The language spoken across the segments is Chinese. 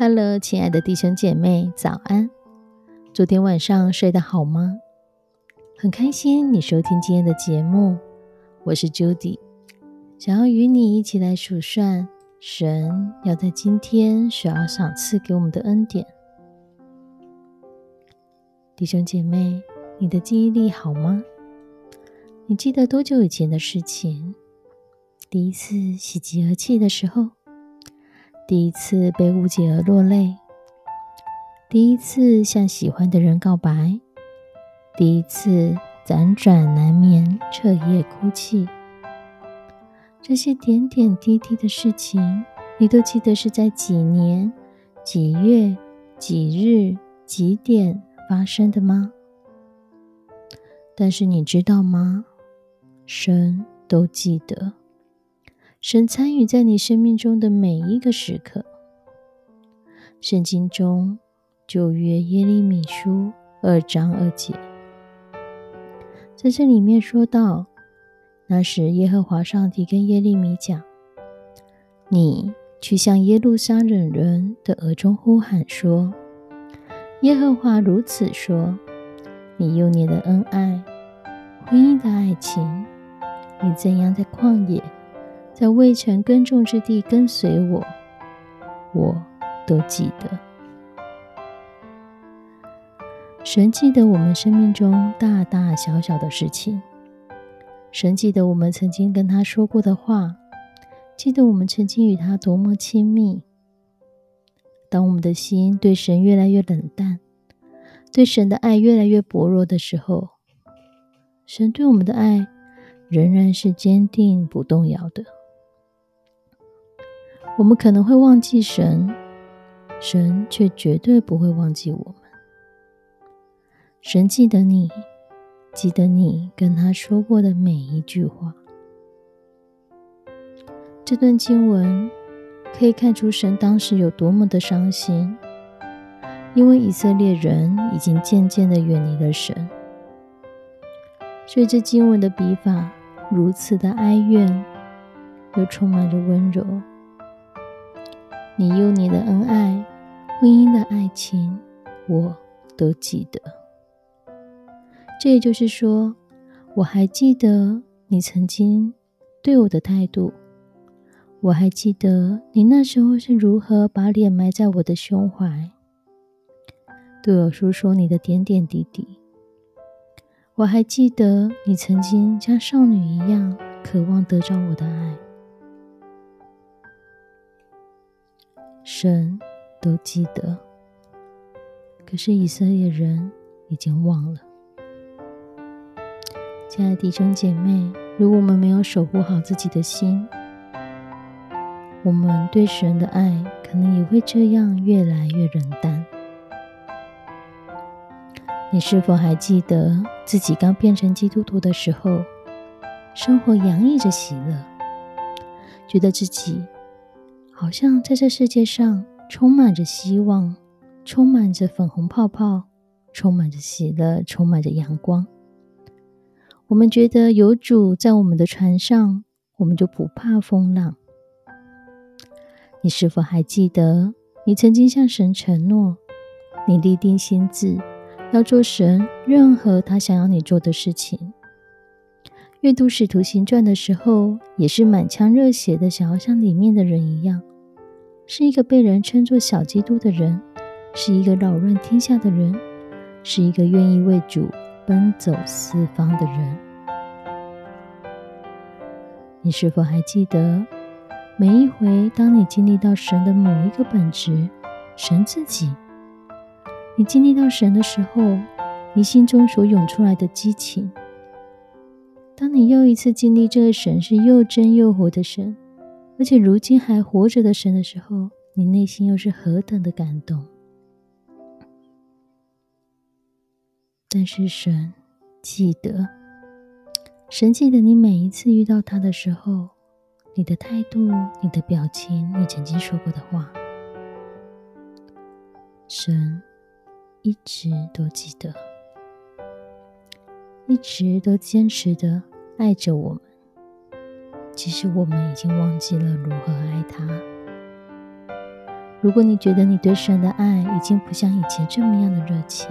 ？Hello，亲爱的弟兄姐妹，早安！昨天晚上睡得好吗？很开心你收听今天的节目，我是 Judy，想要与你一起来数算神要在今天所要赏赐给我们的恩典。弟兄姐妹，你的记忆力好吗？你记得多久以前的事情？第一次喜极而泣的时候？第一次被误解而落泪，第一次向喜欢的人告白，第一次辗转难眠彻夜哭泣，这些点点滴滴的事情，你都记得是在几年、几月、几日、几点发生的吗？但是你知道吗？神都记得。神参与在你生命中的每一个时刻。圣经中旧约耶利米书二章二节，在这里面说到，那时耶和华上帝跟耶利米讲：“你去向耶路撒冷人的耳中呼喊说，耶和华如此说：你幼年的恩爱，婚姻的爱情，你怎样在旷野？”在未曾耕种之地跟随我，我都记得。神记得我们生命中大大小小的事情，神记得我们曾经跟他说过的话，记得我们曾经与他多么亲密。当我们的心对神越来越冷淡，对神的爱越来越薄弱的时候，神对我们的爱仍然是坚定不动摇的。我们可能会忘记神，神却绝对不会忘记我们。神记得你，记得你跟他说过的每一句话。这段经文可以看出神当时有多么的伤心，因为以色列人已经渐渐的远离了神，所以这经文的笔法如此的哀怨，又充满着温柔。你幼年的恩爱，婚姻的爱情，我都记得。这也就是说，我还记得你曾经对我的态度，我还记得你那时候是如何把脸埋在我的胸怀，对我诉说你的点点滴滴。我还记得你曾经像少女一样渴望得着我的爱。神都记得，可是以色列人已经忘了。亲爱的弟兄姐妹，如果我们没有守护好自己的心，我们对神的爱可能也会这样越来越冷淡。你是否还记得自己刚变成基督徒的时候，生活洋溢着喜乐，觉得自己？好像在这世界上充满着希望，充满着粉红泡泡，充满着喜乐，充满着阳光。我们觉得有主在我们的船上，我们就不怕风浪。你是否还记得，你曾经向神承诺，你立定心志要做神任何他想要你做的事情，阅读《使徒行传》的时候，也是满腔热血的，想要像里面的人一样，是一个被人称作小基督的人，是一个扰乱天下的人，是一个愿意为主奔走四方的人。你是否还记得，每一回当你经历到神的某一个本质，神自己，你经历到神的时候，你心中所涌出来的激情？当你又一次经历这个神是又真又活的神，而且如今还活着的神的时候，你内心又是何等的感动？但是神记得，神记得你每一次遇到他的时候，你的态度、你的表情、你曾经说过的话，神一直都记得，一直都坚持的。爱着我们，其实我们已经忘记了如何爱他。如果你觉得你对神的爱已经不像以前这么样的热切，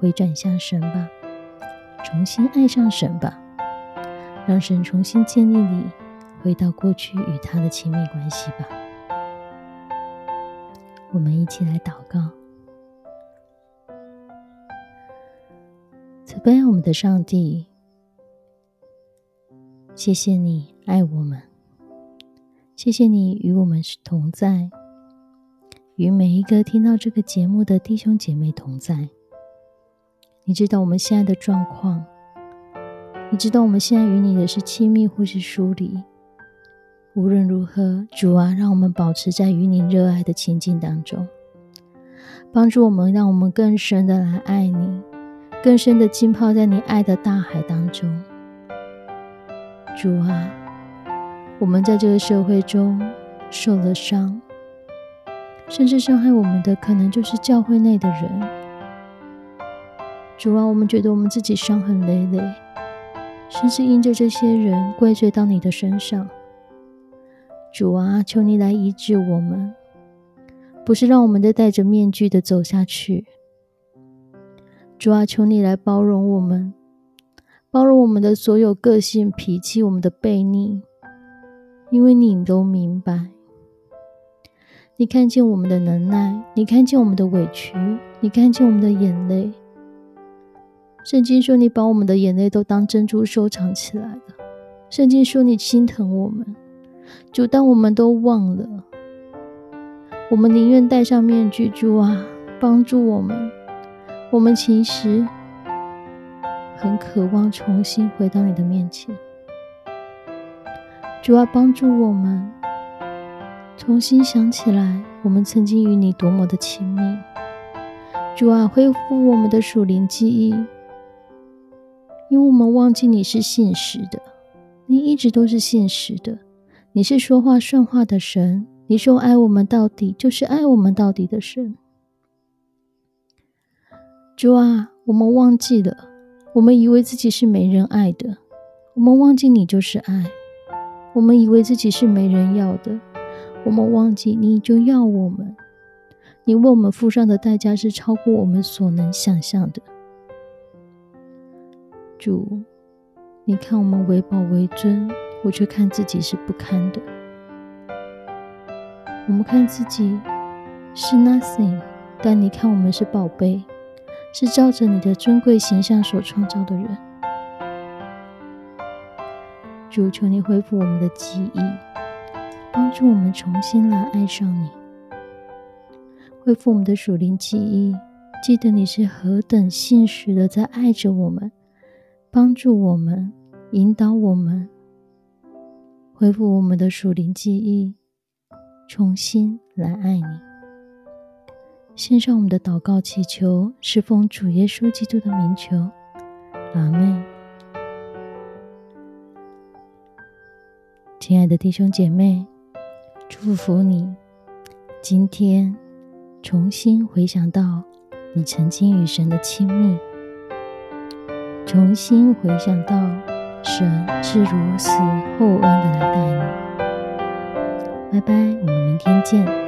回转向神吧，重新爱上神吧，让神重新建立你，回到过去与他的亲密关系吧。我们一起来祷告，慈悲我们的上帝。谢谢你爱我们，谢谢你与我们是同在，与每一个听到这个节目的弟兄姐妹同在。你知道我们现在的状况，你知道我们现在与你的是亲密或是疏离。无论如何，主啊，让我们保持在与你热爱的情境当中，帮助我们，让我们更深的来爱你，更深的浸泡在你爱的大海当中。主啊，我们在这个社会中受了伤，甚至伤害我们的可能就是教会内的人。主啊，我们觉得我们自己伤痕累累，甚至因着这些人怪罪到你的身上。主啊，求你来医治我们，不是让我们再戴着面具的走下去。主啊，求你来包容我们。包容我们的所有个性、脾气，我们的悖逆，因为你都明白。你看见我们的能耐，你看见我们的委屈，你看见我们的眼泪。圣经说，你把我们的眼泪都当珍珠收藏起来了。圣经说，你心疼我们。就当我们都忘了，我们宁愿戴上面具，主啊，帮助我们。我们其实。很渴望重新回到你的面前，主啊，帮助我们重新想起来，我们曾经与你多么的亲密。主啊，恢复我们的属灵记忆，因为我们忘记你是信实的，你一直都是信实的，你是说话算话的神，你说爱我们到底就是爱我们到底的神。主啊，我们忘记了。我们以为自己是没人爱的，我们忘记你就是爱；我们以为自己是没人要的，我们忘记你就要我们。你为我们付上的代价是超过我们所能想象的。主，你看我们为宝为尊，我却看自己是不堪的。我们看自己是 nothing，但你看我们是宝贝。是照着你的尊贵形象所创造的人，主求你恢复我们的记忆，帮助我们重新来爱上你，恢复我们的属灵记忆，记得你是何等信实的在爱着我们，帮助我们，引导我们，恢复我们的属灵记忆，重新来爱你。献上我们的祷告祈求，是奉主耶稣基督的名求，阿门。亲爱的弟兄姐妹，祝福你，今天重新回想到你曾经与神的亲密，重新回想到神是如此厚恩的来待你。拜拜，我们明天见。